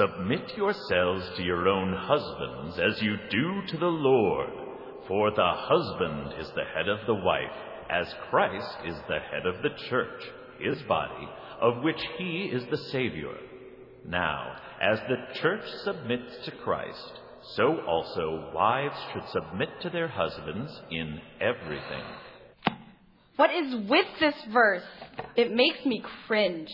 Submit yourselves to your own husbands as you do to the Lord. For the husband is the head of the wife, as Christ is the head of the church, his body, of which he is the Savior. Now, as the church submits to Christ, so also wives should submit to their husbands in everything. What is with this verse? It makes me cringe.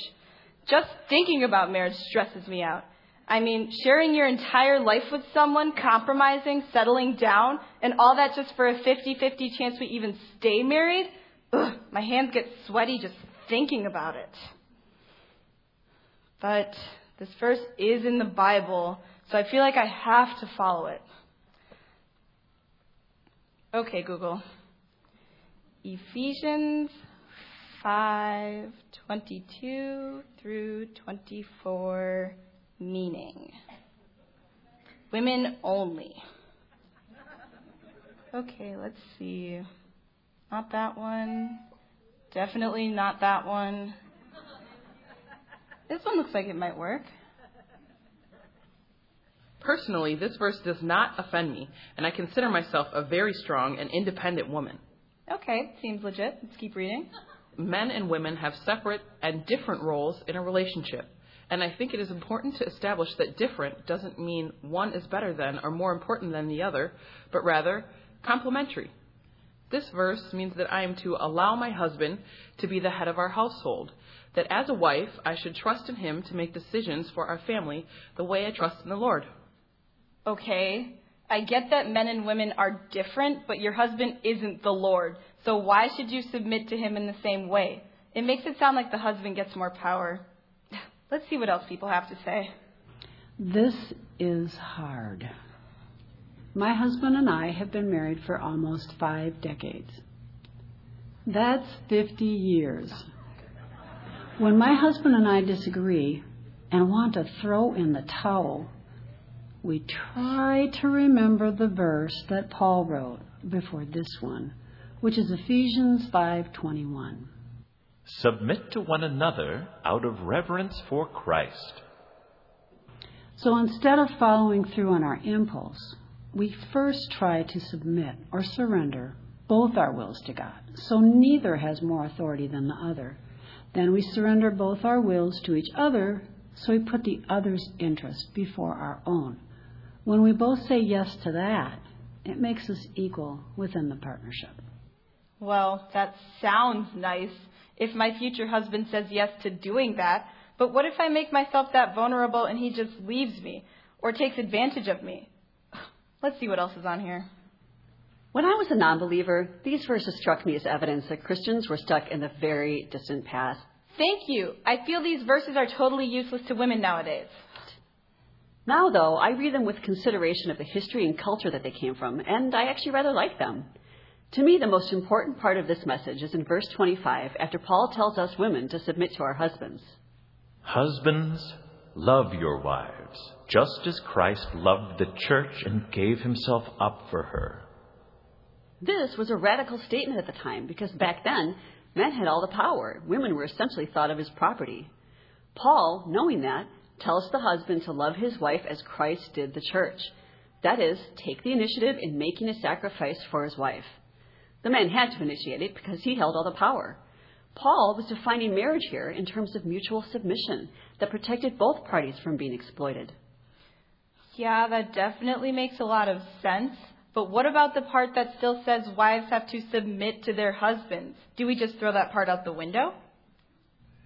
Just thinking about marriage stresses me out. I mean, sharing your entire life with someone, compromising, settling down, and all that just for a 50 50 chance we even stay married? Ugh, my hands get sweaty just thinking about it. But this verse is in the Bible, so I feel like I have to follow it. Okay, Google. Ephesians 5 22 through 24 meaning. Women only. Okay, let's see. Not that one. Definitely not that one. This one looks like it might work. Personally, this verse does not offend me, and I consider myself a very strong and independent woman. Okay, seems legit. Let's keep reading. Men and women have separate and different roles in a relationship. And I think it is important to establish that different doesn't mean one is better than or more important than the other, but rather complementary. This verse means that I am to allow my husband to be the head of our household, that as a wife, I should trust in him to make decisions for our family the way I trust in the Lord. Okay, I get that men and women are different, but your husband isn't the Lord. So why should you submit to him in the same way? It makes it sound like the husband gets more power. Let's see what else people have to say. This is hard. My husband and I have been married for almost five decades. That's 50 years. When my husband and I disagree and want to throw in the towel, we try to remember the verse that Paul wrote before this one, which is Ephesians 5:21. Submit to one another out of reverence for Christ. So instead of following through on our impulse, we first try to submit or surrender both our wills to God, so neither has more authority than the other. Then we surrender both our wills to each other, so we put the other's interest before our own. When we both say yes to that, it makes us equal within the partnership. Well, that sounds nice if my future husband says yes to doing that. But what if I make myself that vulnerable and he just leaves me or takes advantage of me? Let's see what else is on here. When I was a non believer, these verses struck me as evidence that Christians were stuck in the very distant past. Thank you. I feel these verses are totally useless to women nowadays. Now, though, I read them with consideration of the history and culture that they came from, and I actually rather like them. To me, the most important part of this message is in verse 25, after Paul tells us women to submit to our husbands. Husbands, love your wives, just as Christ loved the church and gave himself up for her. This was a radical statement at the time because back then, men had all the power. Women were essentially thought of as property. Paul, knowing that, tells the husband to love his wife as Christ did the church. That is, take the initiative in making a sacrifice for his wife. The man had to initiate it because he held all the power. Paul was defining marriage here in terms of mutual submission that protected both parties from being exploited. Yeah, that definitely makes a lot of sense. But what about the part that still says wives have to submit to their husbands? Do we just throw that part out the window?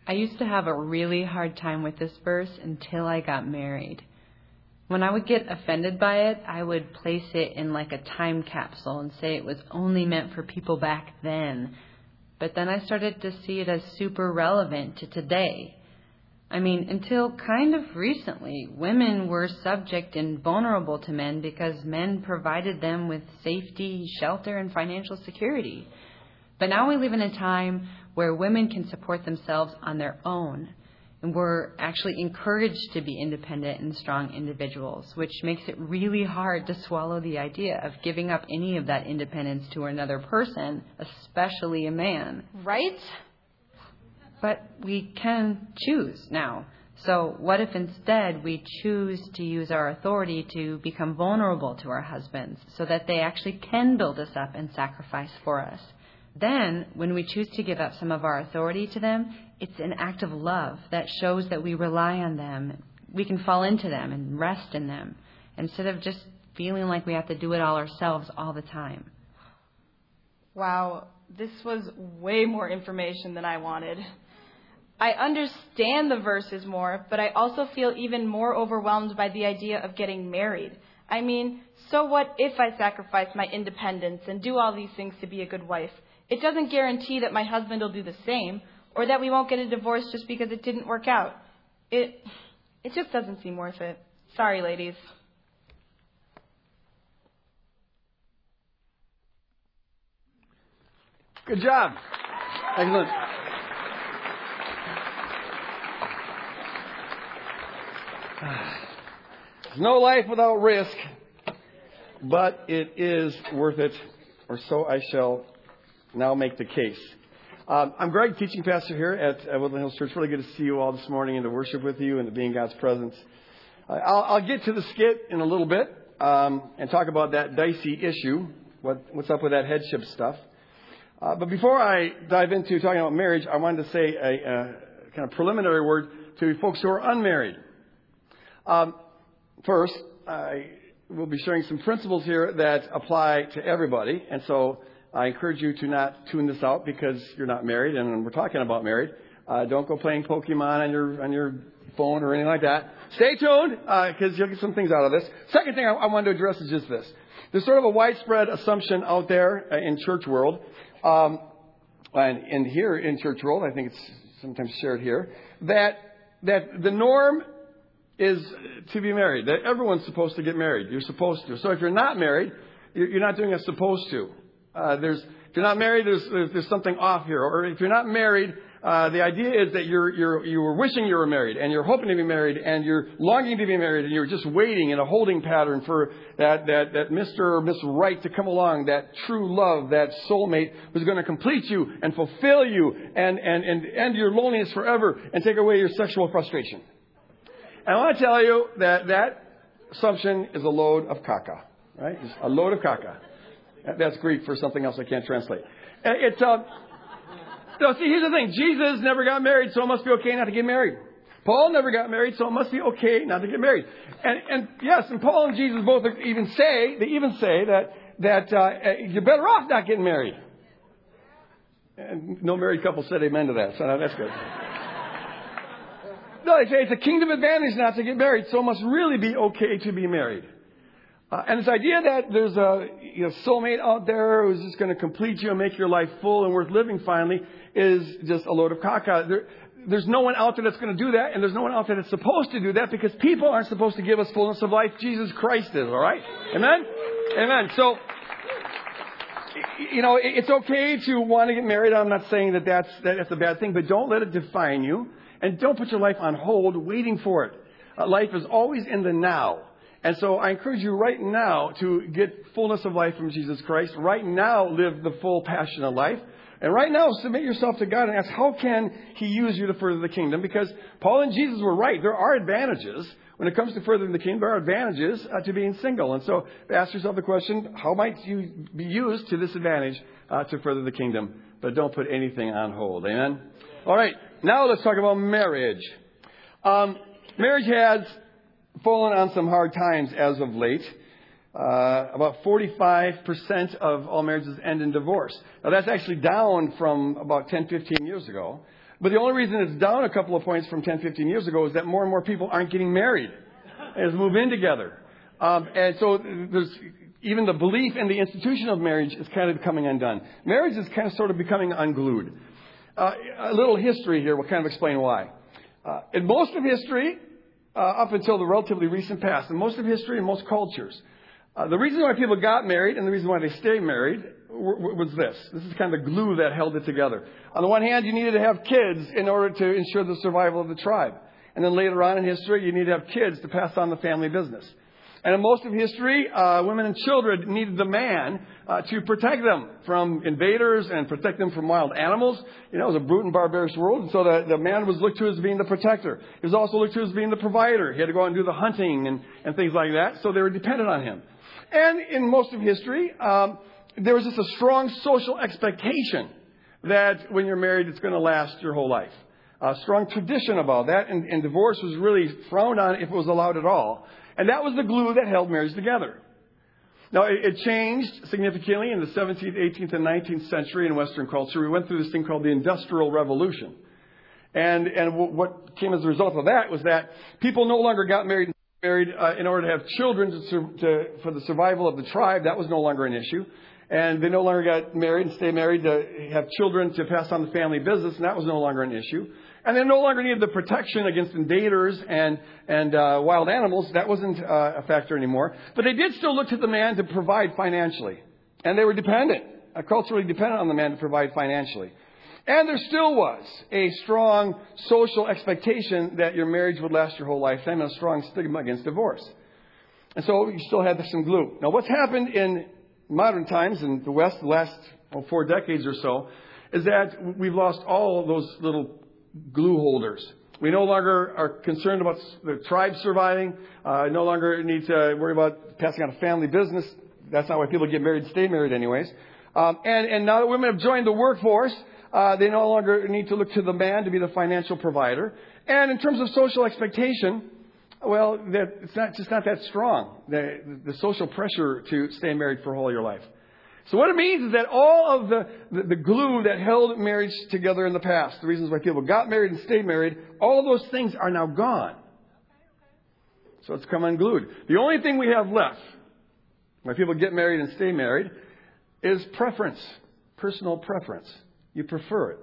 I used to have a really hard time with this verse until I got married. When I would get offended by it, I would place it in like a time capsule and say it was only meant for people back then. But then I started to see it as super relevant to today. I mean, until kind of recently, women were subject and vulnerable to men because men provided them with safety, shelter, and financial security. But now we live in a time where women can support themselves on their own and we're actually encouraged to be independent and strong individuals, which makes it really hard to swallow the idea of giving up any of that independence to another person, especially a man. Right? But we can choose now. So, what if instead we choose to use our authority to become vulnerable to our husbands so that they actually can build us up and sacrifice for us? Then, when we choose to give up some of our authority to them, it's an act of love that shows that we rely on them. We can fall into them and rest in them instead of just feeling like we have to do it all ourselves all the time. Wow, this was way more information than I wanted. I understand the verses more, but I also feel even more overwhelmed by the idea of getting married. I mean, so what if I sacrifice my independence and do all these things to be a good wife? It doesn't guarantee that my husband will do the same or that we won't get a divorce just because it didn't work out. It it just doesn't seem worth it. Sorry, ladies. Good job. Excellent. There's no life without risk, but it is worth it, or so I shall now make the case. Um, I'm Greg, teaching pastor here at, Woodland Hills Church. Really good to see you all this morning and to worship with you and to be in God's presence. Uh, I'll, I'll, get to the skit in a little bit um, and talk about that dicey issue. What, what's up with that headship stuff? Uh, but before I dive into talking about marriage, I wanted to say a, a kind of preliminary word to folks who are unmarried. Um, first, I will be sharing some principles here that apply to everybody, and so I encourage you to not tune this out because you're not married, and we're talking about married. Uh, don't go playing Pokemon on your on your phone or anything like that. Stay tuned because uh, you'll get some things out of this. Second thing I, I wanted to address is just this. There's sort of a widespread assumption out there uh, in church world, um, and, and here in church world, I think it's sometimes shared here, that that the norm is to be married. That everyone's supposed to get married. You're supposed to. So if you're not married, you're not doing as supposed to. Uh, there's, if you're not married, there's, there's, there's something off here. Or if you're not married, uh, the idea is that you're, you're, you were wishing you were married and you're hoping to be married and you're longing to be married and you're just waiting in a holding pattern for that, that, that Mr. or Miss Right to come along, that true love, that soulmate who's going to complete you and fulfill you and, and, and end your loneliness forever and take away your sexual frustration. And I want to tell you that that assumption is a load of caca, right? It's a load of caca. That's Greek for something else I can't translate. It's, uh, no, see, here's the thing. Jesus never got married, so it must be okay not to get married. Paul never got married, so it must be okay not to get married. And, and yes, and Paul and Jesus both even say, they even say that, that uh, you're better off not getting married. And no married couple said amen to that, so that's good. No, they say it's a kingdom advantage not to get married, so it must really be okay to be married. Uh, and this idea that there's a you know, soulmate out there who's just going to complete you and make your life full and worth living finally is just a load of caca. There, there's no one out there that's going to do that, and there's no one out there that's supposed to do that because people aren't supposed to give us fullness of life. Jesus Christ is, all right? Amen? Amen. So, you know, it's okay to want to get married. I'm not saying that that's, that that's a bad thing, but don't let it define you. And don't put your life on hold waiting for it. Uh, life is always in the now. And so I encourage you right now to get fullness of life from Jesus Christ. Right now, live the full passion of life. And right now, submit yourself to God and ask, how can He use you to further the kingdom? Because Paul and Jesus were right. There are advantages. When it comes to furthering the kingdom, there are advantages uh, to being single. And so ask yourself the question, how might you be used to this advantage uh, to further the kingdom? But don't put anything on hold. Amen? All right. Now let's talk about marriage. Um, marriage has fallen on some hard times as of late. Uh, about 45% of all marriages end in divorce. Now that's actually down from about 10, 15 years ago. But the only reason it's down a couple of points from 10, 15 years ago is that more and more people aren't getting married as move in together. Um, and so there's even the belief in the institution of marriage is kind of becoming undone. Marriage is kind of sort of becoming unglued. Uh, a little history here will kind of explain why. Uh, in most of history, uh, up until the relatively recent past, in most of history and most cultures, uh, the reason why people got married and the reason why they stay married was this. This is kind of the glue that held it together. On the one hand, you needed to have kids in order to ensure the survival of the tribe. And then later on in history, you need to have kids to pass on the family business. And in most of history, uh, women and children needed the man uh, to protect them from invaders and protect them from wild animals. You know, it was a brute and barbarous world, and so the, the man was looked to as being the protector. He was also looked to as being the provider. He had to go out and do the hunting and, and things like that, so they were dependent on him. And in most of history, um, there was just a strong social expectation that when you're married, it's going to last your whole life. A strong tradition about that, and, and divorce was really frowned on if it was allowed at all. And that was the glue that held marriage together. Now, it, changed significantly in the 17th, 18th, and 19th century in Western culture. We went through this thing called the Industrial Revolution. And, and what came as a result of that was that people no longer got married married uh, in order to have children to, to, for the survival of the tribe. That was no longer an issue. And they no longer got married and stay married to have children to pass on the family business, and that was no longer an issue. And they no longer needed the protection against invaders and, and uh, wild animals. That wasn't uh, a factor anymore. But they did still look to the man to provide financially. And they were dependent, uh, culturally dependent on the man to provide financially. And there still was a strong social expectation that your marriage would last your whole lifetime and a strong stigma against divorce. And so you still had some glue. Now, what's happened in modern times in the West, the last well, four decades or so, is that we've lost all those little glue holders. We no longer are concerned about the tribe surviving. Uh, no longer need to worry about passing on a family business. That's not why people get married stay married, anyways. Um, and, and now that women have joined the workforce, uh, they no longer need to look to the man to be the financial provider. And in terms of social expectation, well, it's not just not that strong. The, the social pressure to stay married for all your life. So what it means is that all of the, the, the, glue that held marriage together in the past, the reasons why people got married and stayed married, all of those things are now gone. So it's come unglued. The only thing we have left, why people get married and stay married, is preference, personal preference. You prefer it.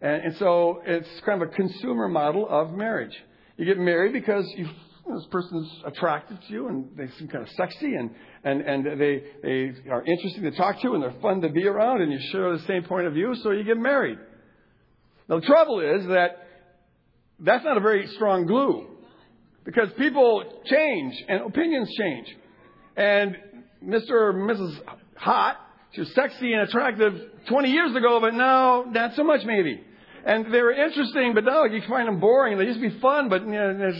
And, and so it's kind of a consumer model of marriage. You get married because you this person's attractive to you and they seem kind of sexy and, and, and they, they are interesting to talk to and they're fun to be around and you share the same point of view, so you get married. Now, the trouble is that that's not a very strong glue because people change and opinions change. And Mr. or Mrs. Hot, she was sexy and attractive 20 years ago, but now not so much maybe. And they were interesting, but now you find them boring. They used to be fun, but you know,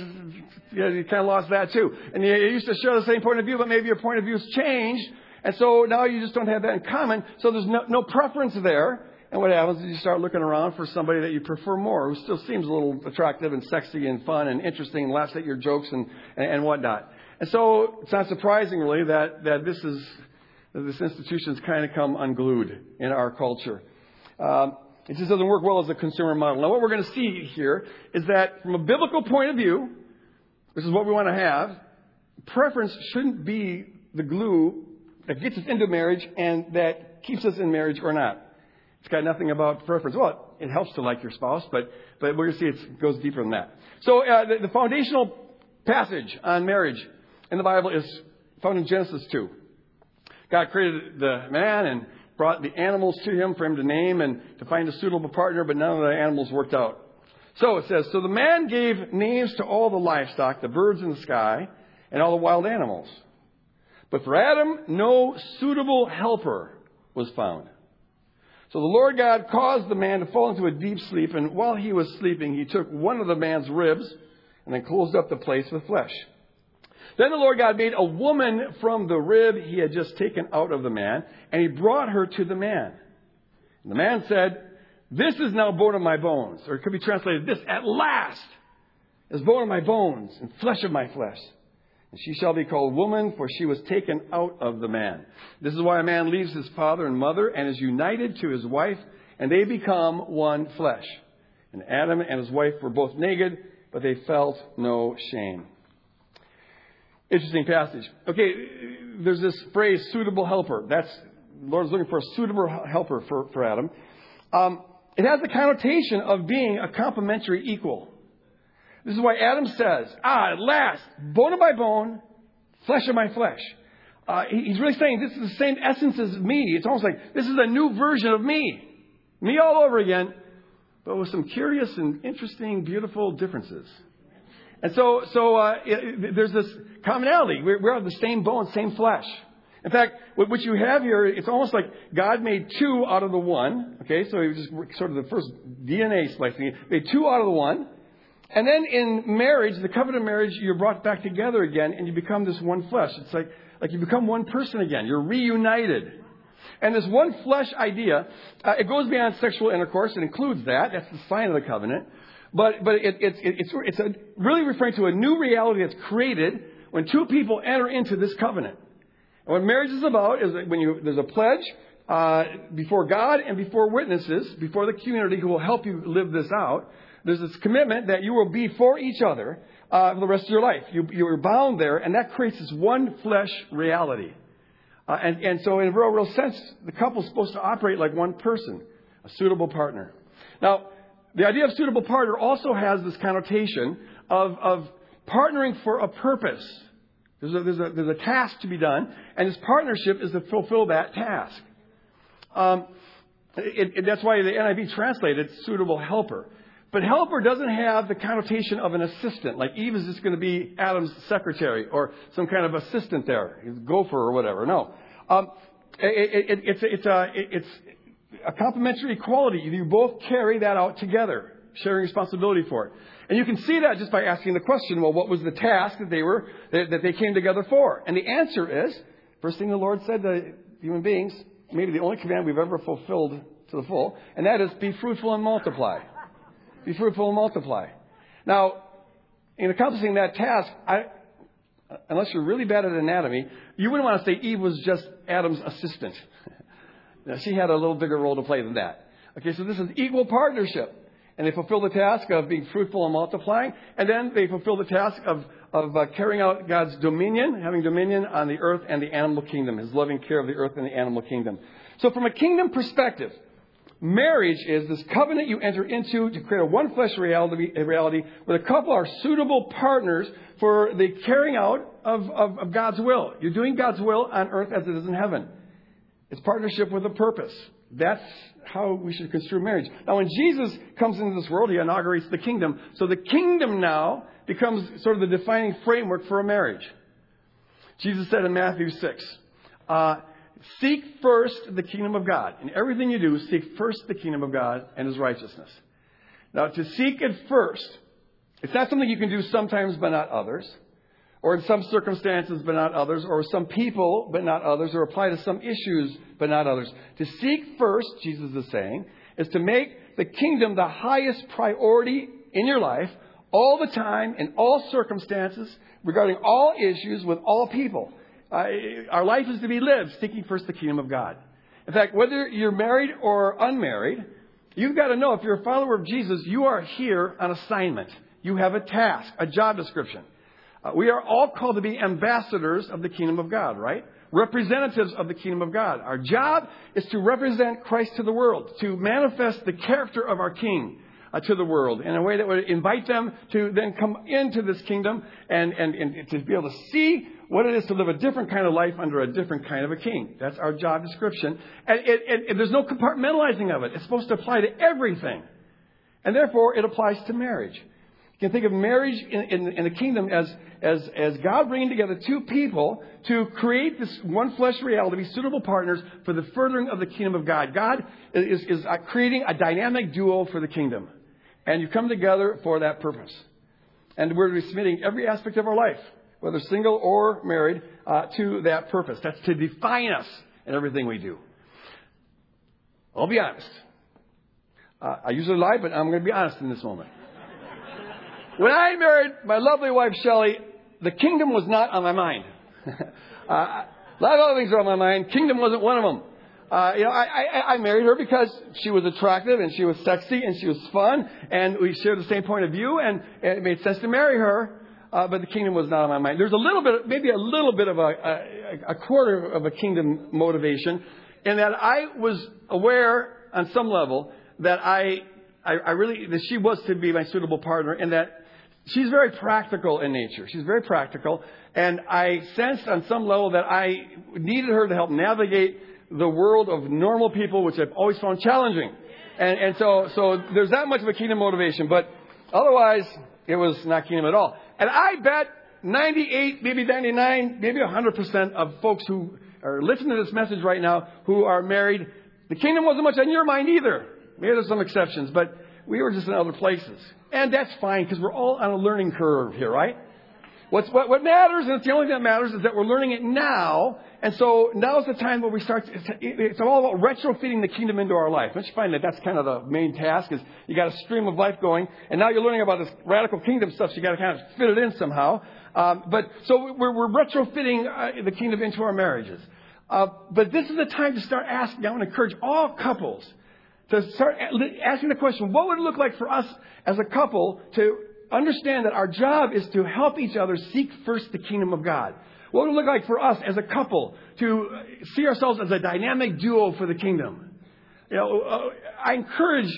yeah, you kind of lost that too. And you, used to share the same point of view, but maybe your point of view has changed. And so now you just don't have that in common. So there's no, no preference there. And what happens is you start looking around for somebody that you prefer more, who still seems a little attractive and sexy and fun and interesting and laughs at your jokes and, and, and whatnot. And so it's not surprising really that, that this is, that this institution's kind of come unglued in our culture. Um, it just doesn't work well as a consumer model. Now what we're going to see here is that from a biblical point of view, this is what we want to have. Preference shouldn't be the glue that gets us into marriage and that keeps us in marriage or not. It's got nothing about preference. Well, it helps to like your spouse, but, but we're going to see it goes deeper than that. So uh, the, the foundational passage on marriage in the Bible is found in Genesis 2. God created the man and brought the animals to him for him to name and to find a suitable partner, but none of the animals worked out. So it says, So the man gave names to all the livestock, the birds in the sky, and all the wild animals. But for Adam, no suitable helper was found. So the Lord God caused the man to fall into a deep sleep, and while he was sleeping, he took one of the man's ribs and then closed up the place with flesh. Then the Lord God made a woman from the rib he had just taken out of the man, and he brought her to the man. And the man said, this is now bone of my bones. Or it could be translated, this at last is bone of my bones and flesh of my flesh. And she shall be called woman, for she was taken out of the man. This is why a man leaves his father and mother and is united to his wife, and they become one flesh. And Adam and his wife were both naked, but they felt no shame. Interesting passage. Okay, there's this phrase, suitable helper. That's, the Lord is looking for a suitable helper for, for Adam. Um, it has the connotation of being a complementary equal. This is why Adam says, Ah, at last, bone of my bone, flesh of my flesh. Uh, he's really saying this is the same essence as me. It's almost like this is a new version of me. Me all over again, but with some curious and interesting, beautiful differences. And so, so uh, it, there's this commonality. We're, we're of the same bone, same flesh. In fact, what, what you have here, it's almost like God made two out of the one. Okay, so he was just sort of the first DNA splicing. Made two out of the one. And then in marriage, the covenant marriage, you're brought back together again and you become this one flesh. It's like, like you become one person again. You're reunited. And this one flesh idea, uh, it goes beyond sexual intercourse. It includes that. That's the sign of the covenant. But, but it, it, it, it's, it's a, really referring to a new reality that's created when two people enter into this covenant. And what marriage is about is when you, there's a pledge uh, before God and before witnesses, before the community who will help you live this out. There's this commitment that you will be for each other uh, for the rest of your life. You, you're bound there, and that creates this one flesh reality. Uh, and, and so, in a real, real sense, the couple's supposed to operate like one person, a suitable partner. Now, the idea of suitable partner also has this connotation of, of partnering for a purpose. There's a, there's, a, there's a task to be done, and this partnership is to fulfill that task. Um, it, it, that's why the NIV translated suitable helper. But helper doesn't have the connotation of an assistant, like Eve is just going to be Adam's secretary or some kind of assistant there, gopher or whatever. No. Um, it, it, it's, it's, a, it's a complementary quality. You both carry that out together, sharing responsibility for it. And you can see that just by asking the question, well, what was the task that they were, that, that they came together for? And the answer is, first thing the Lord said to human beings, maybe the only command we've ever fulfilled to the full, and that is be fruitful and multiply. Be fruitful and multiply. Now, in accomplishing that task, I, unless you're really bad at anatomy, you wouldn't want to say Eve was just Adam's assistant. Now, she had a little bigger role to play than that. Okay, so this is equal partnership. And they fulfill the task of being fruitful and multiplying. And then they fulfill the task of, of uh, carrying out God's dominion, having dominion on the earth and the animal kingdom, his loving care of the earth and the animal kingdom. So from a kingdom perspective, Marriage is this covenant you enter into to create a one flesh reality, reality where the couple are suitable partners for the carrying out of, of, of God's will. You're doing God's will on earth as it is in heaven. It's partnership with a purpose. That's how we should construe marriage. Now, when Jesus comes into this world, he inaugurates the kingdom. So the kingdom now becomes sort of the defining framework for a marriage. Jesus said in Matthew 6, uh, Seek first the kingdom of God. In everything you do, seek first the kingdom of God and his righteousness. Now, to seek it first, it's not something you can do sometimes but not others, or in some circumstances but not others, or some people but not others, or apply to some issues but not others. To seek first, Jesus is saying, is to make the kingdom the highest priority in your life all the time, in all circumstances, regarding all issues with all people. Uh, our life is to be lived seeking first the kingdom of God. In fact, whether you're married or unmarried, you've got to know if you're a follower of Jesus, you are here on assignment. You have a task, a job description. Uh, we are all called to be ambassadors of the kingdom of God, right? Representatives of the kingdom of God. Our job is to represent Christ to the world, to manifest the character of our King uh, to the world in a way that would invite them to then come into this kingdom and, and, and to be able to see what it is to live a different kind of life under a different kind of a king. That's our job description. And, it, it, it, there's no compartmentalizing of it. It's supposed to apply to everything. And therefore, it applies to marriage. Can think of marriage in, in, in the kingdom as, as, as God bringing together two people to create this one flesh reality, be suitable partners for the furthering of the kingdom of God. God is, is creating a dynamic duo for the kingdom. And you come together for that purpose. And we're submitting every aspect of our life whether single or married, uh, to that purpose. That's to define us in everything we do. I'll be honest. Uh, I usually lie, but I'm going to be honest in this moment. When I married my lovely wife, Shelley, the kingdom was not on my mind. uh, a lot of other things were on my mind. Kingdom wasn't one of them. Uh, you know, I, I, I married her because she was attractive and she was sexy and she was fun and we shared the same point of view and, it made sense to marry her uh, but the kingdom was not on my mind. There's a little bit, maybe a little bit of a, a, a quarter of a kingdom motivation, in that I was aware on some level that I, I, I really, that she was to be my suitable partner, and that she's very practical in nature. She's very practical, and I sensed on some level that I needed her to help navigate the world of normal people, which I've always found challenging. And, and so, so there's that much of a kingdom motivation, but otherwise, It was not kingdom at all. And I bet 98, maybe 99, maybe 100% of folks who are listening to this message right now who are married, the kingdom wasn't much on your mind either. Maybe there's some exceptions, but we were just in other places. And that's fine because we're all on a learning curve here, right? What's, what, what matters, and it's the only thing that matters, is that we're learning it now. And so now's the time where we start. To, it's all about retrofitting the kingdom into our life. Don't you find that that's kind of the main task? Is you got a stream of life going, and now you're learning about this radical kingdom stuff. So you got to kind of fit it in somehow. Um, but so we're, we're retrofitting uh, the kingdom into our marriages. Uh, but this is the time to start asking. I want to encourage all couples to start asking the question: What would it look like for us as a couple to understand that our job is to help each other seek first the kingdom of God. What would it look like for us as a couple to see ourselves as a dynamic duo for the kingdom? You know, uh, I encourage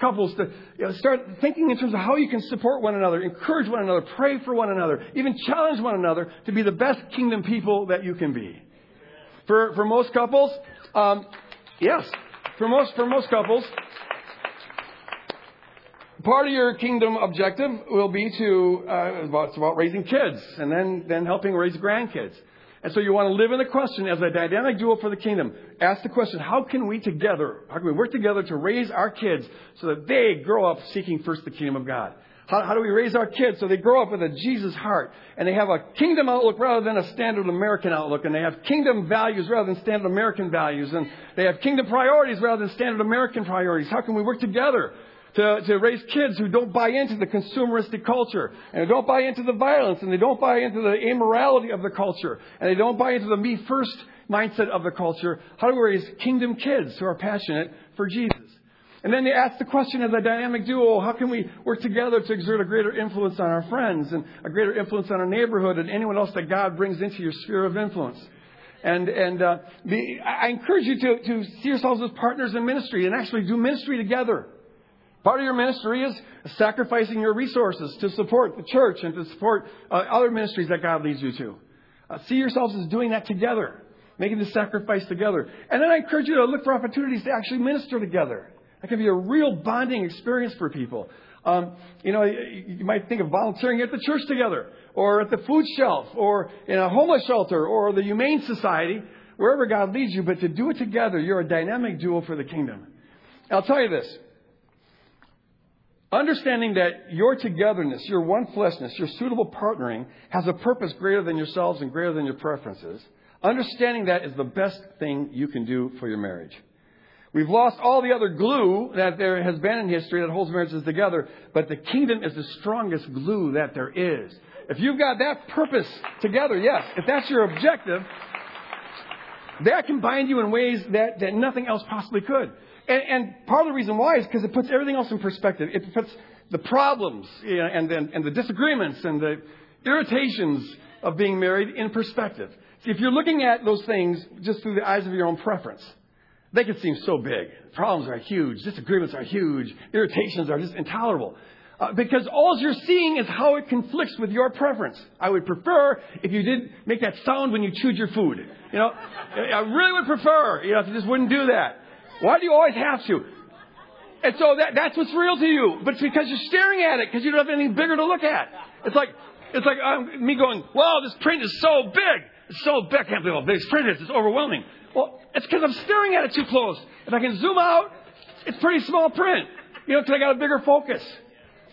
couples to you know, start thinking in terms of how you can support one another, encourage one another, pray for one another, even challenge one another to be the best kingdom people that you can be. For, for most couples, um, yes, for most, for most couples, part of your kingdom objective will be to uh, it's about raising kids and then then helping raise grandkids. And so you want to live in the question as a dynamic duo for the kingdom. Ask the question: How can we together? How can we work together to raise our kids so that they grow up seeking first the kingdom of God? How, how do we raise our kids so they grow up with a Jesus heart and they have a kingdom outlook rather than a standard American outlook and they have kingdom values rather than standard American values and they have kingdom priorities rather than standard American priorities? How can we work together to, to raise kids who don't buy into the consumeristic culture, and don't buy into the violence, and they don't buy into the immorality of the culture, and they don't buy into the me first mindset of the culture. How do we raise kingdom kids who are passionate for Jesus? And then they ask the question of the dynamic duo, how can we work together to exert a greater influence on our friends and a greater influence on our neighborhood and anyone else that God brings into your sphere of influence? And, and uh, the, I encourage you to, to see yourselves as partners in ministry and actually do ministry together. Part of your ministry is sacrificing your resources to support the church and to support uh, other ministries that God leads you to. Uh, see yourselves as doing that together, making the sacrifice together. And then I encourage you to look for opportunities to actually minister together. That can be a real bonding experience for people. Um, you know, you might think of volunteering at the church together, or at the food shelf, or in a homeless shelter, or the Humane Society, wherever God leads you. But to do it together, you're a dynamic duo for the kingdom. I'll tell you this. Understanding that your togetherness, your one fleshness, your suitable partnering has a purpose greater than yourselves and greater than your preferences. Understanding that is the best thing you can do for your marriage. We've lost all the other glue that there has been in history that holds marriages together, but the kingdom is the strongest glue that there is. If you've got that purpose together, yes, if that's your objective, that can bind you in ways that, that nothing else possibly could. And, and part of the reason why is because it puts everything else in perspective. It puts the problems you know, and, and, and the disagreements and the irritations of being married in perspective. See, if you're looking at those things just through the eyes of your own preference, they can seem so big. Problems are huge. Disagreements are huge. Irritations are just intolerable. Uh, because all you're seeing is how it conflicts with your preference. I would prefer if you did make that sound when you chewed your food. You know, I really would prefer, you know, if you just wouldn't do that. Why do you always have to? And so that, that's what's real to you. But it's because you're staring at it because you don't have anything bigger to look at. It's like, it's like um, me going, wow, this print is so big. It's so big. I can't believe how big this print is. It's overwhelming. Well, it's because I'm staring at it too close. If I can zoom out, it's pretty small print. You know, because I got a bigger focus.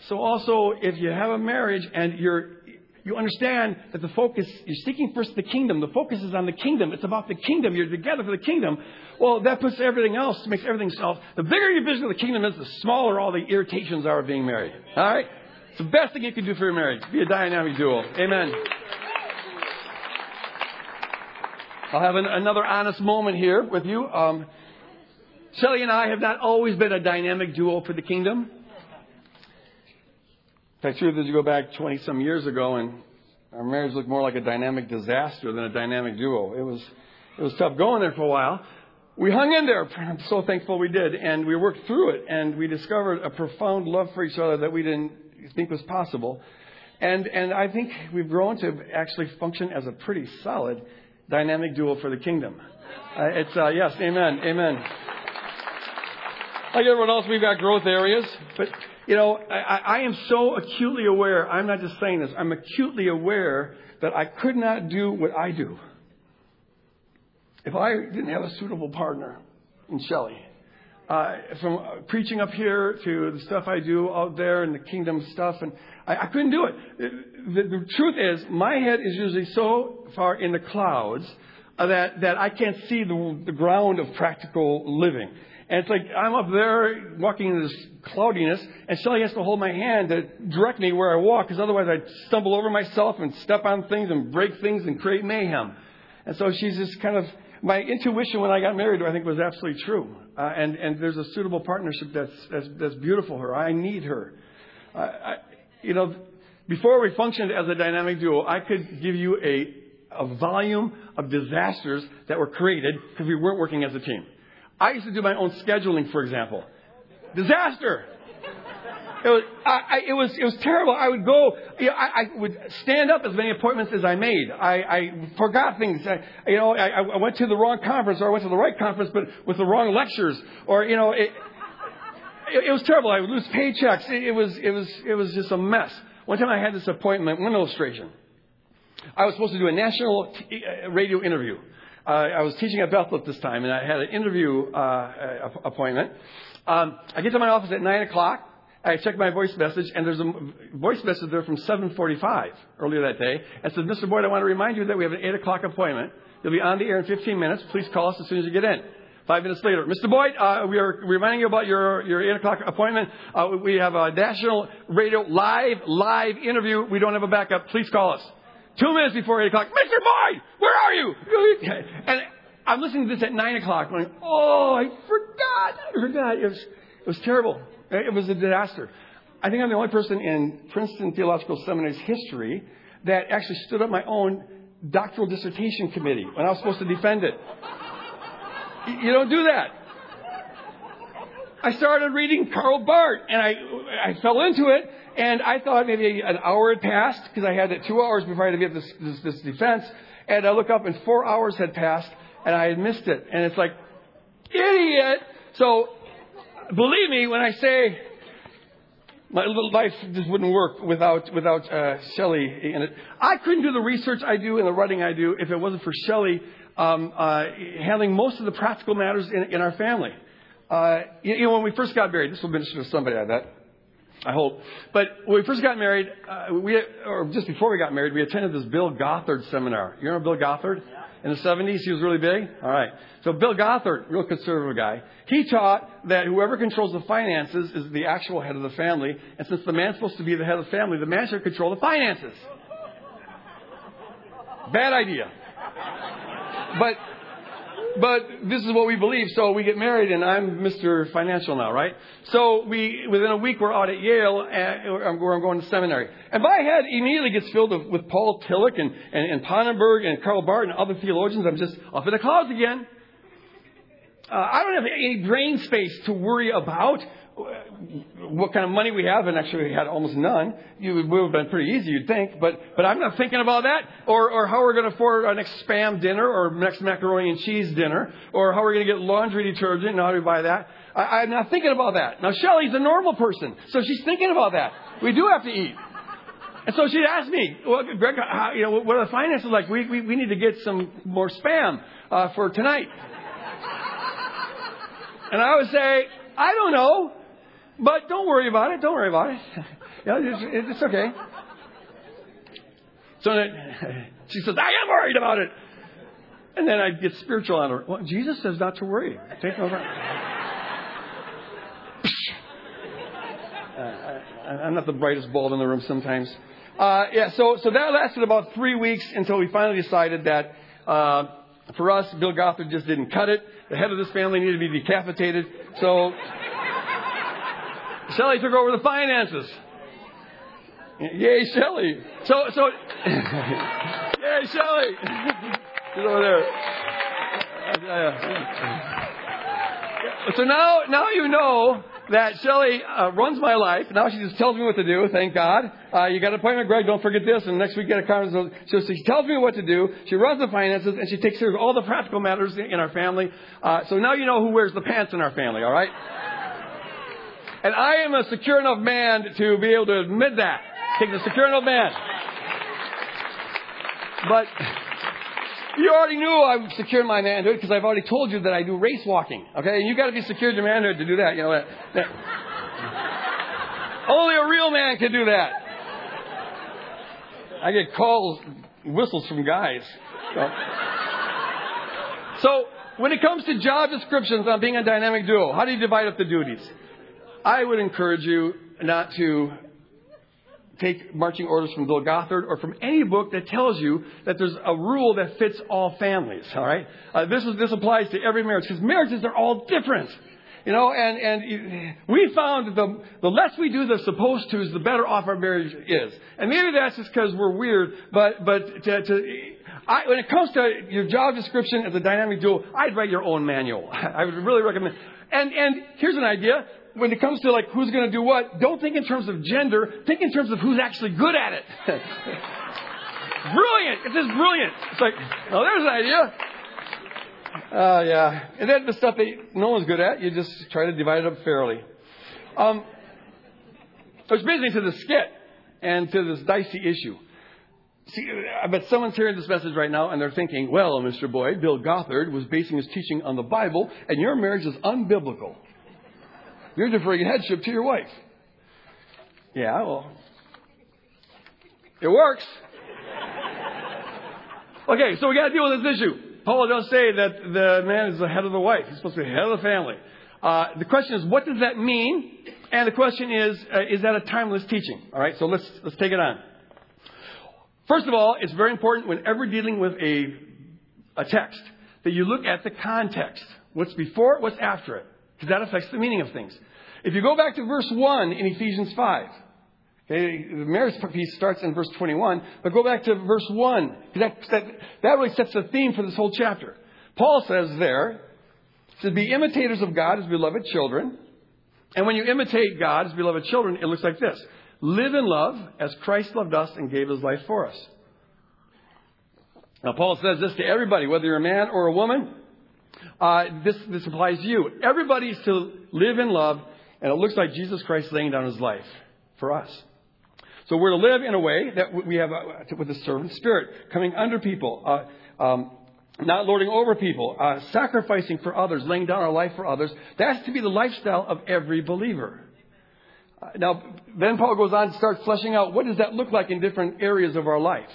So also, if you have a marriage and you're you understand that the focus, you're seeking first the kingdom. The focus is on the kingdom. It's about the kingdom. You're together for the kingdom. Well, that puts everything else, makes everything self. The bigger your vision of the kingdom is, the smaller all the irritations are of being married. All right? It's the best thing you can do for your marriage. Be a dynamic duo. Amen. I'll have an, another honest moment here with you. Um, Shelley and I have not always been a dynamic duo for the kingdom. In fact, truth is, you go back 20 some years ago, and our marriage looked more like a dynamic disaster than a dynamic duo. It was, it was tough going there for a while. We hung in there. I'm so thankful we did, and we worked through it, and we discovered a profound love for each other that we didn't think was possible. And, and I think we've grown to actually function as a pretty solid dynamic duo for the kingdom. Uh, it's, uh, yes, amen, amen. Like everyone else, we've got growth areas, but you know, I, I am so acutely aware, I'm not just saying this, I'm acutely aware that I could not do what I do if I didn't have a suitable partner in Shelley. Uh, from preaching up here to the stuff I do out there and the kingdom stuff, and I, I couldn't do it. The, the, truth is, my head is usually so far in the clouds uh, that that I can't see the, the ground of practical living. And it's like I'm up there walking in this cloudiness, and Shelley has to hold my hand to direct me where I walk, because otherwise I'd stumble over myself and step on things and break things and create mayhem. And so she's just kind of my intuition when I got married, I think, was absolutely true. Uh, and and there's a suitable partnership that's that's, that's beautiful. Her, I need her. Uh, I, you know, before we functioned as a dynamic duo, I could give you a a volume of disasters that were created because we weren't working as a team. I used to do my own scheduling, for example. Disaster. It was, I, it was, it was terrible. I would go, you know, I, I would stand up as many appointments as I made. I, I forgot things. I, you know, I, I went to the wrong conference or I went to the right conference, but with the wrong lectures. Or, you know, it, it, it was terrible. I would lose paychecks. It, it was, it was, it was just a mess. One time I had this appointment, one illustration. I was supposed to do a national t- uh, radio interview. Uh, I was teaching at Bethel at this time, and I had an interview uh, appointment. Um, I get to my office at 9 o'clock. I checked my voice message, and there's a voice message there from 7:45 earlier that day. It says, "Mr. Boyd, I want to remind you that we have an 8 o'clock appointment. You'll be on the air in 15 minutes. Please call us as soon as you get in." Five minutes later, Mr. Boyd, uh, we are reminding you about your, your 8 o'clock appointment. Uh, we have a national radio live, live interview. We don't have a backup. Please call us. Two minutes before 8 o'clock, Mr. Boyd, where are you? And I'm listening to this at 9 o'clock going, oh, I forgot. I forgot. It was, it was terrible. It was a disaster. I think I'm the only person in Princeton Theological Seminary's history that actually stood up my own doctoral dissertation committee when I was supposed to defend it. You don't do that. I started reading Karl Barth, and I I fell into it, and I thought maybe an hour had passed because I had it two hours before I had to give this, this this defense, and I look up and four hours had passed, and I had missed it, and it's like, idiot. So believe me when I say my little life just wouldn't work without without uh, Shelley in it. I couldn't do the research I do and the writing I do if it wasn't for Shelley um, uh, handling most of the practical matters in, in our family. Uh, you, you, know, when we first got married, this will minister to somebody, I bet. I hope. But when we first got married, uh, we or just before we got married, we attended this Bill Gothard seminar. You remember Bill Gothard? Yeah in the 70s. He was really big. All right. So Bill Gothard, real conservative guy, he taught that whoever controls the finances is the actual head of the family. And since the man's supposed to be the head of the family, the man should control the finances. Bad idea. But but this is what we believe. So we get married, and I'm Mr. Financial now, right? So we, within a week, we're out at Yale, and, where I'm going to seminary. And my head immediately gets filled with, Paul Tillich and, and, and Pannenberg and Karl Barth and other theologians. I'm just up in the clouds again. Uh, I don't have any brain space to worry about what kind of money we have, and actually we had almost none. It would have been pretty easy, you'd think, but, but I'm not thinking about that, or, or how we're going to afford our next spam dinner, or next macaroni and cheese dinner, or how we're going to get laundry detergent, and how do we buy that. I, I'm not thinking about that. Now, Shelley's a normal person, so she's thinking about that. We do have to eat. And so she asked me, well, Greg, how, you know, what are the finances like? We, we, we need to get some more spam uh, for tonight. And I would say, I don't know. But don't worry about it. Don't worry about it. yeah, it's, it's okay. So then she says, I am worried about it. And then I get spiritual on her. Well, Jesus says not to worry. Take over. uh, I, am not the brightest bulb in the room sometimes. Uh, yeah, so, so that lasted about three weeks until we finally decided that uh, for us, Bill Gothard just didn't cut it. The head of this family needed to be decapitated. So Shelley took over the finances. Yay, Shelley. So, so, yay, Shelley. She's over there. So now, now you know that Shelley uh, runs my life. Now she just tells me what to do. Thank God. Uh, you got an appointment, Greg. Don't forget this. And next week get a conference. So she tells me what to do. She runs the finances and she takes care of all the practical matters in our family. Uh, so now you know who wears the pants in our family. All right. And I am a secure enough man to be able to admit that. Take the secure enough man. But you already knew I'm secure in my manhood because I've already told you that I do race walking. Okay? And you've got to be secure in your manhood to do that. You know that. Only a real man can do that. I get calls, whistles from guys. So, so when it comes to job descriptions on being a dynamic duo, how do you divide up the duties? I would encourage you not to take marching orders from Bill Gothard or from any book that tells you that there's a rule that fits all families. All right, uh, this is this applies to every marriage because marriages are all different. You know, and and we found that the the less we do the supposed tos, the better off our marriage is. And maybe that's just because we're weird. But but to, to I, when it comes to your job description as a dynamic duo, I'd write your own manual. I would really recommend. And and here's an idea when it comes to like who's going to do what, don't think in terms of gender. Think in terms of who's actually good at it. brilliant. It's just brilliant. It's like, oh, there's an idea. Uh, yeah. And then the stuff that no one's good at, you just try to divide it up fairly. Um, which brings me to the skit and to this dicey issue. See, I bet someone's hearing this message right now and they're thinking, well, Mr. Boyd, Bill Gothard was basing his teaching on the Bible and your marriage is unbiblical. You're deferring headship to your wife. Yeah, well, it works. Okay, so we got to deal with this issue. Paul does say that the man is the head of the wife. He's supposed to be the head of the family. Uh, the question is, what does that mean? And the question is, uh, is that a timeless teaching? All right, so let's let's take it on. First of all, it's very important whenever dealing with a a text that you look at the context. What's before it, what's after it because that affects the meaning of things. If you go back to verse 1 in Ephesians 5, okay, the marriage piece starts in verse 21, but go back to verse 1, because that, that, that really sets the theme for this whole chapter. Paul says there, to be imitators of God as beloved children. And when you imitate God as beloved children, it looks like this live in love as Christ loved us and gave his life for us. Now, Paul says this to everybody, whether you're a man or a woman. Uh, this, this applies to you. Everybody is to live in love, and it looks like Jesus Christ laying down his life for us. So we're to live in a way that we have uh, with a servant spirit, coming under people, uh, um, not lording over people, uh, sacrificing for others, laying down our life for others. That's to be the lifestyle of every believer. Uh, now, then Paul goes on to start fleshing out what does that look like in different areas of our life.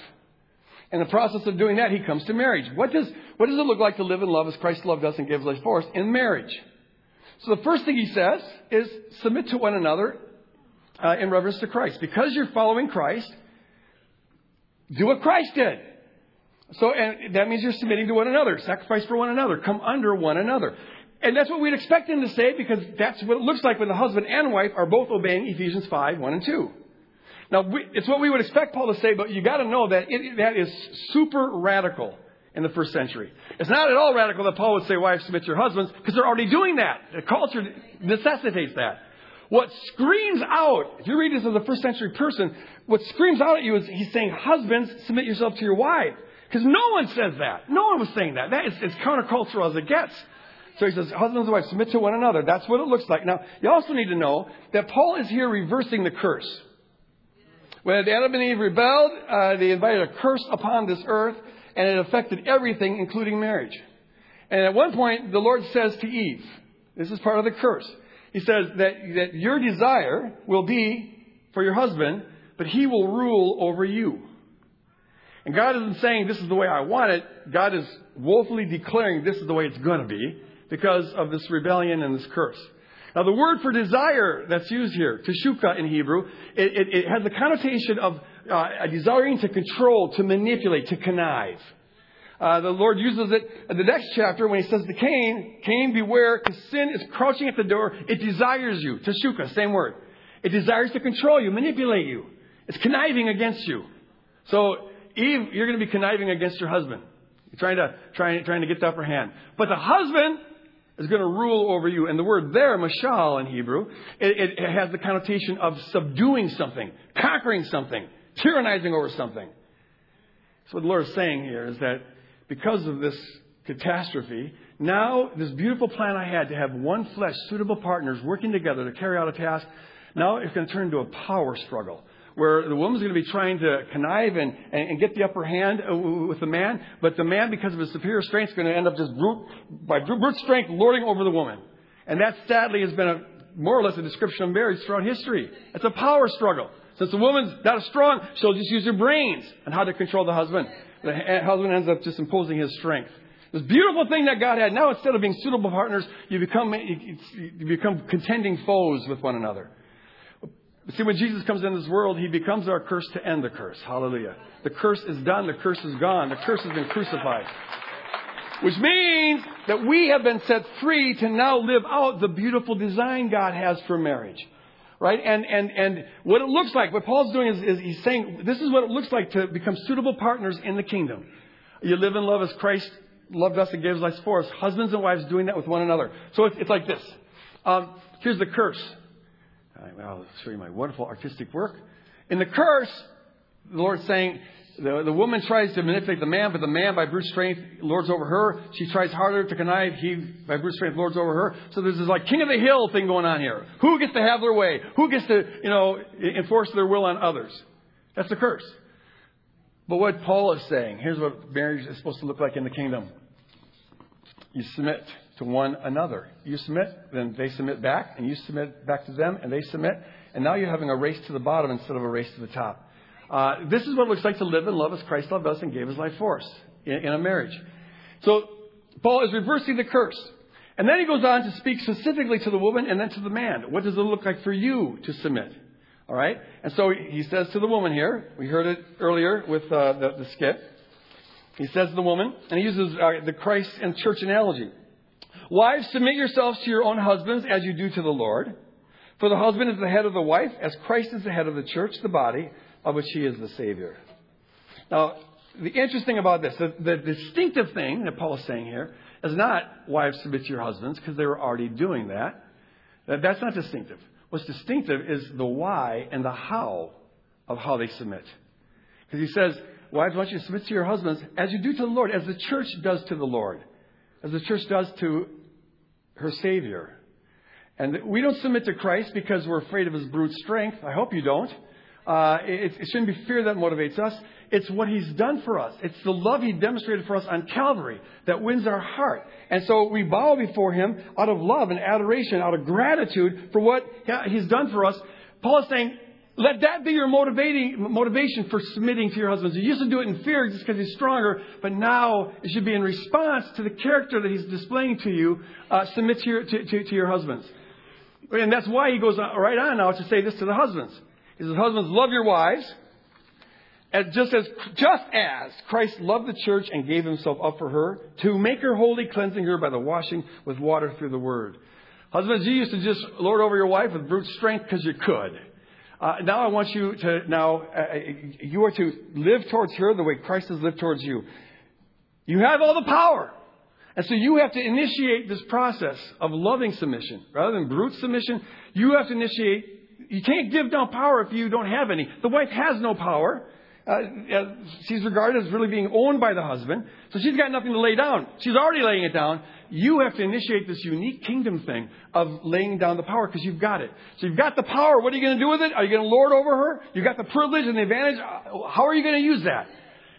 In the process of doing that, he comes to marriage. What does, what does it look like to live in love as Christ loved us and gave his life for us in marriage? So the first thing he says is submit to one another uh, in reverence to Christ. Because you're following Christ, do what Christ did. So, and that means you're submitting to one another, sacrifice for one another, come under one another. And that's what we'd expect him to say because that's what it looks like when the husband and wife are both obeying Ephesians 5, 1 and 2. Now, we, it's what we would expect Paul to say, but you got to know that it, that is super radical in the first century. It's not at all radical that Paul would say, wives, submit to your husbands, because they're already doing that. The culture necessitates that. What screams out, if you read this as a first century person, what screams out at you is he's saying, husbands, submit yourself to your wife. Because no one says that. No one was saying that. That is as countercultural as it gets. So he says, husbands and wives, submit to one another. That's what it looks like. Now, you also need to know that Paul is here reversing the curse. When Adam and Eve rebelled, uh, they invited a curse upon this earth, and it affected everything, including marriage. And at one point, the Lord says to Eve, this is part of the curse. He says that, that your desire will be for your husband, but he will rule over you. And God isn't saying this is the way I want it. God is woefully declaring this is the way it's going to be because of this rebellion and this curse. Now, the word for desire that's used here, teshuka in Hebrew, it, it, it has the connotation of uh, desiring to control, to manipulate, to connive. Uh, the Lord uses it in the next chapter when he says to Cain, Cain, beware, because sin is crouching at the door. It desires you. Teshuka, same word. It desires to control you, manipulate you. It's conniving against you. So, Eve, you're going to be conniving against your husband. You're trying to, trying, trying to get the upper hand. But the husband is going to rule over you. And the word there, mashal in Hebrew, it, it, has the connotation of subduing something, conquering something, tyrannizing over something. So what the Lord is saying here is that because of this catastrophe. Now, this beautiful plan I had to have one flesh, suitable partners working together to carry out a task, now it's going to turn into a power struggle where the woman's going to be trying to connive and, and, and, get the upper hand uh, with the man, but the man, because of his superior strength, is going to end up just brute, by brute strength lording over the woman. And that sadly has been a, more or less a description of marriage throughout history. It's a power struggle. Since the woman's not as strong, she'll just use her brains on how to control the husband. The husband ends up just imposing his strength. This beautiful thing that God had. Now, instead of being suitable partners, you become, you become contending foes with one another. See, when Jesus comes into this world, he becomes our curse to end the curse. Hallelujah. The curse is done. The curse is gone. The curse has been crucified. Which means that we have been set free to now live out the beautiful design God has for marriage. Right? And, and, and what it looks like, what Paul's doing is, is he's saying, this is what it looks like to become suitable partners in the kingdom. You live in love as Christ loved us and gave his life for us. Husbands and wives doing that with one another. So it's, it's like this. Um, here's the curse. I'll show you my wonderful artistic work. In the curse, the Lord's saying, the, the woman tries to manipulate the man, but the man, by brute strength, lords over her. She tries harder to connive. He, by brute strength, lords over her. So there's this like king of the hill thing going on here. Who gets to have their way? Who gets to, you know, enforce their will on others? That's the curse. But what Paul is saying, here's what marriage is supposed to look like in the kingdom. You submit to one another. You submit, then they submit back, and you submit back to them, and they submit. And now you're having a race to the bottom instead of a race to the top. Uh, this is what it looks like to live and love as Christ loved us and gave his life for us in, in a marriage. So Paul is reversing the curse. And then he goes on to speak specifically to the woman and then to the man. What does it look like for you to submit? All right? And so he says to the woman here, we heard it earlier with uh, the, the skip. He says to the woman, and he uses uh, the Christ and church analogy. Wives, submit yourselves to your own husbands as you do to the Lord. For the husband is the head of the wife, as Christ is the head of the church, the body, of which he is the Savior. Now, the interesting about this, the, the distinctive thing that Paul is saying here, is not wives submit to your husbands, because they were already doing that. That's not distinctive. What's distinctive is the why and the how of how they submit. Because he says, Wives, want you to submit to your husbands as you do to the Lord, as the church does to the Lord as the church does to her Savior. And we don't submit to Christ because we're afraid of his brute strength. I hope you don't. Uh, it, it, shouldn't be fear that motivates us. It's what he's done for us. It's the love he demonstrated for us on Calvary that wins our heart. And so we bow before him out of love and adoration, out of gratitude for what he's done for us. Paul is saying, let that be your motivating, motivation for submitting to your husbands. You used to do it in fear just because he's stronger, but now it should be in response to the character that he's displaying to you. Uh, submit to your, to, to, to your husbands. And that's why he goes right on now to say this to the husbands. He says, Husbands, love your wives, as just as just as Christ loved the church and gave himself up for her, to make her holy, cleansing her by the washing with water through the word. Husbands, you used to just lord over your wife with brute strength because you could. Uh, now I want you to now uh, uh, you are to live towards her the way Christ has lived towards you. You have all the power. And so you have to initiate this process of loving submission. Rather than brute submission, you have to initiate, you can't give down power if you don't have any. The wife has no power. Uh, she's regarded as really being owned by the husband. So she's got nothing to lay down. She's already laying it down you have to initiate this unique kingdom thing of laying down the power because you've got it. So you've got the power. What are you going to do with it? Are you going to lord over her? You've got the privilege and the advantage. How are you going to use that?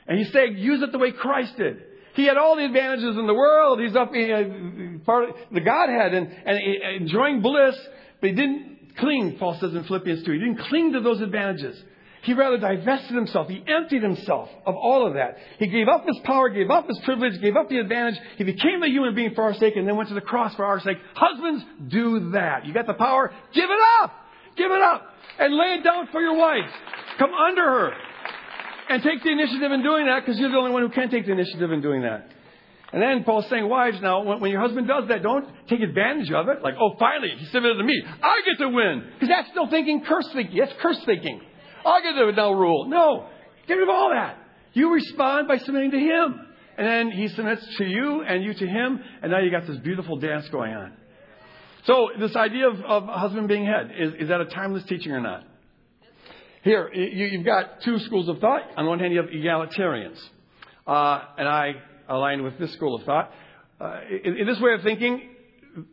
And he's saying, use it the way Christ did. He had all the advantages in the world. He's up in part of the Godhead and, and enjoying bliss, but he didn't cling, Paul says in Philippians 2. He didn't cling to those advantages. He rather divested himself. He emptied himself of all of that. He gave up his power, gave up his privilege, gave up the advantage. He became a human being for our sake and then went to the cross for our sake. Husbands, do that. You got the power, give it up. Give it up. And lay it down for your wife. Come under her. And take the initiative in doing that because you're the only one who can take the initiative in doing that. And then Paul's saying, wives, now, when, when, your husband does that, don't take advantage of it. Like, oh, finally, he submitted to me. I get to win. Because that's still thinking curse thinking. That's curse thinking. I'll get the no rule. No. Get rid of all that. You respond by submitting to Him. And then He submits to you and you to Him. And now you got this beautiful dance going on. So this idea of, of husband being head, is, is that a timeless teaching or not? Here, you, have got two schools of thought. On one hand, you have egalitarians. Uh, and I aligned with this school of thought. Uh, in, in this way of thinking,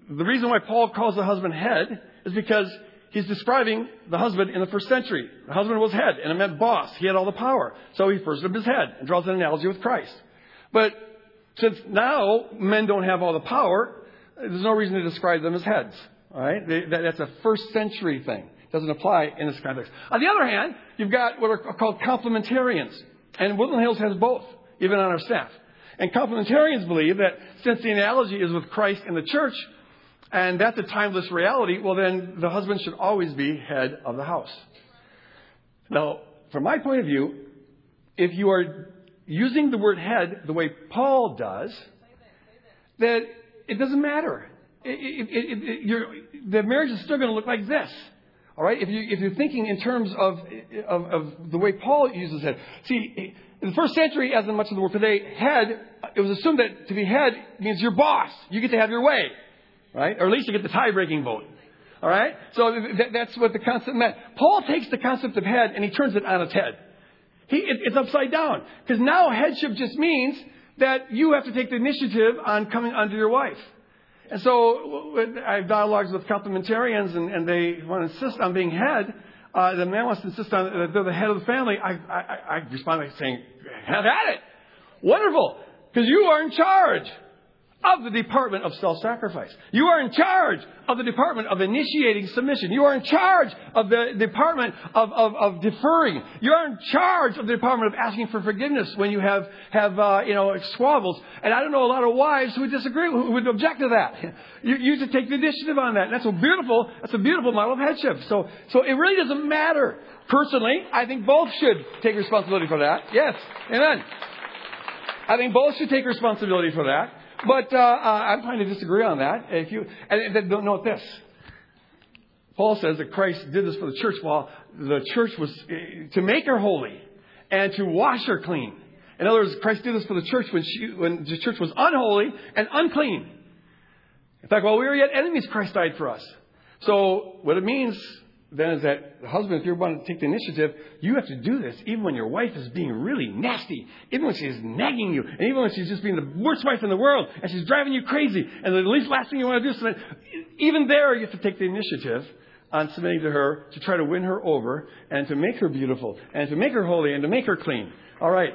the reason why Paul calls the husband head is because he's describing the husband in the first century. The husband was head, and it meant boss. He had all the power. So he to him as head and draws an analogy with Christ. But since now men don't have all the power, there's no reason to describe them as heads. All right? That's a first century thing. It Doesn't apply in this context. On the other hand, you've got what are called complementarians. And Woodland Hills has both, even on our staff. And complementarians believe that since the analogy is with Christ and the church, and that's a timeless reality, well, then the husband should always be head of the house. Now, from my point of view, if you are using the word head the way Paul does, that it doesn't matter. It, it, it, the marriage is still going to look like this. All right? If, you, you're thinking in terms of, of, of the way Paul uses it. See, in the first century, as in much of the world today, head, it was assumed that to be head means you're boss. You get to have your way. Right? Or at least you get the tie breaking vote. All right? So th- that's what the concept meant. Paul takes the concept of head and he turns it on its head. He, it, it's upside down. Because now headship just means that you have to take the initiative on coming under your wife. And so I have dialogues with complementarians, and, and they want to insist on being head. Uh, the man wants to insist on that they're the head of the family. I, I, I respond by saying, "Have at it, wonderful, because you are in charge of the department of self-sacrifice. You are in charge of the department of initiating submission. You are in charge of the department of, of, of deferring. You are in charge of the department of asking for forgiveness when you have, have uh, you know, squabbles. And I don't know a lot of wives who would disagree, who would object to that. You, you to take the initiative on that. And that's a beautiful, that's a beautiful model of headship. So, so it really doesn't matter. Personally, I think both should take responsibility for that. Yes. Amen. I think both should take responsibility for that. But uh, uh, I'm trying to disagree on that. If you and, don't note this. Paul says that Christ did this for the church while the church was eh, to make her holy and to wash her clean. In other words, Christ did this for the church when, she, when the church was unholy and unclean. In fact, while we were yet enemies, Christ died for us. So what it means then is that husband, if you're wanting to take the initiative, you have to do this even when your wife is being really nasty, even when she's nagging you, and even when she's just being the worst wife in the world, and she's driving you crazy, and the least last thing you want to do is even there you have to take the initiative on submitting to her to try to win her over and to make her beautiful and to make her holy and to make her clean. All right.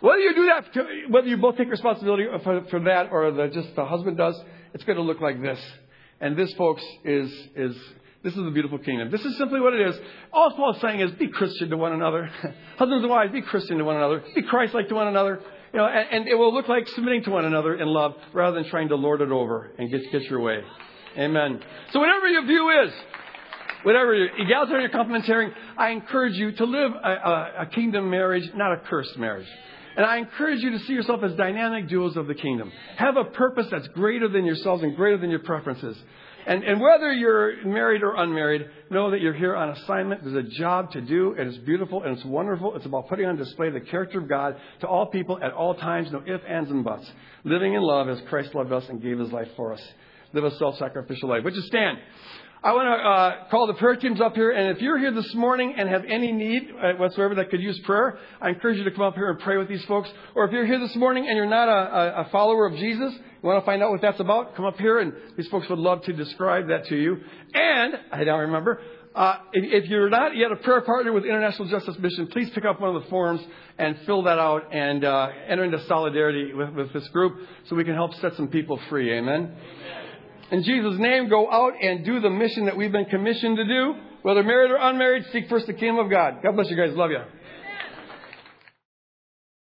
Whether you do that, to, whether you both take responsibility for, for that or the, just the husband does, it's going to look like this. And this, folks, is is this is the beautiful kingdom. This is simply what it is. All Paul is saying is be Christian to one another. Husbands and wives, be Christian to one another. Be Christ-like to one another. You know, and, and, it will look like submitting to one another in love rather than trying to lord it over and get, get your way. Amen. So whatever your view is, whatever your egalitarian or complementarian, I encourage you to live a, a, a kingdom marriage, not a cursed marriage. And I encourage you to see yourself as dynamic duos of the kingdom. Have a purpose that's greater than yourselves and greater than your preferences. And, and whether you're married or unmarried, know that you're here on assignment. There's a job to do, and it's beautiful and it's wonderful. It's about putting on display the character of God to all people at all times, no ifs, ands, and buts. Living in love as Christ loved us and gave his life for us. Live a self sacrificial life. Would you stand? I want to uh, call the prayer teams up here, and if you're here this morning and have any need uh, whatsoever that could use prayer, I encourage you to come up here and pray with these folks. Or if you're here this morning and you're not a, a follower of Jesus, want to find out what that's about, come up here, and these folks would love to describe that to you. And, I don't remember, uh, if, if, you're not yet a prayer partner with International Justice Mission, please pick up one of the forms and fill that out and uh, enter into solidarity with, with, this group so we can help set some people free. Amen? Amen in Jesus' name, go out and do the mission that we've been commissioned to do. Whether married or unmarried, seek first the kingdom of God. God bless you guys. Love you.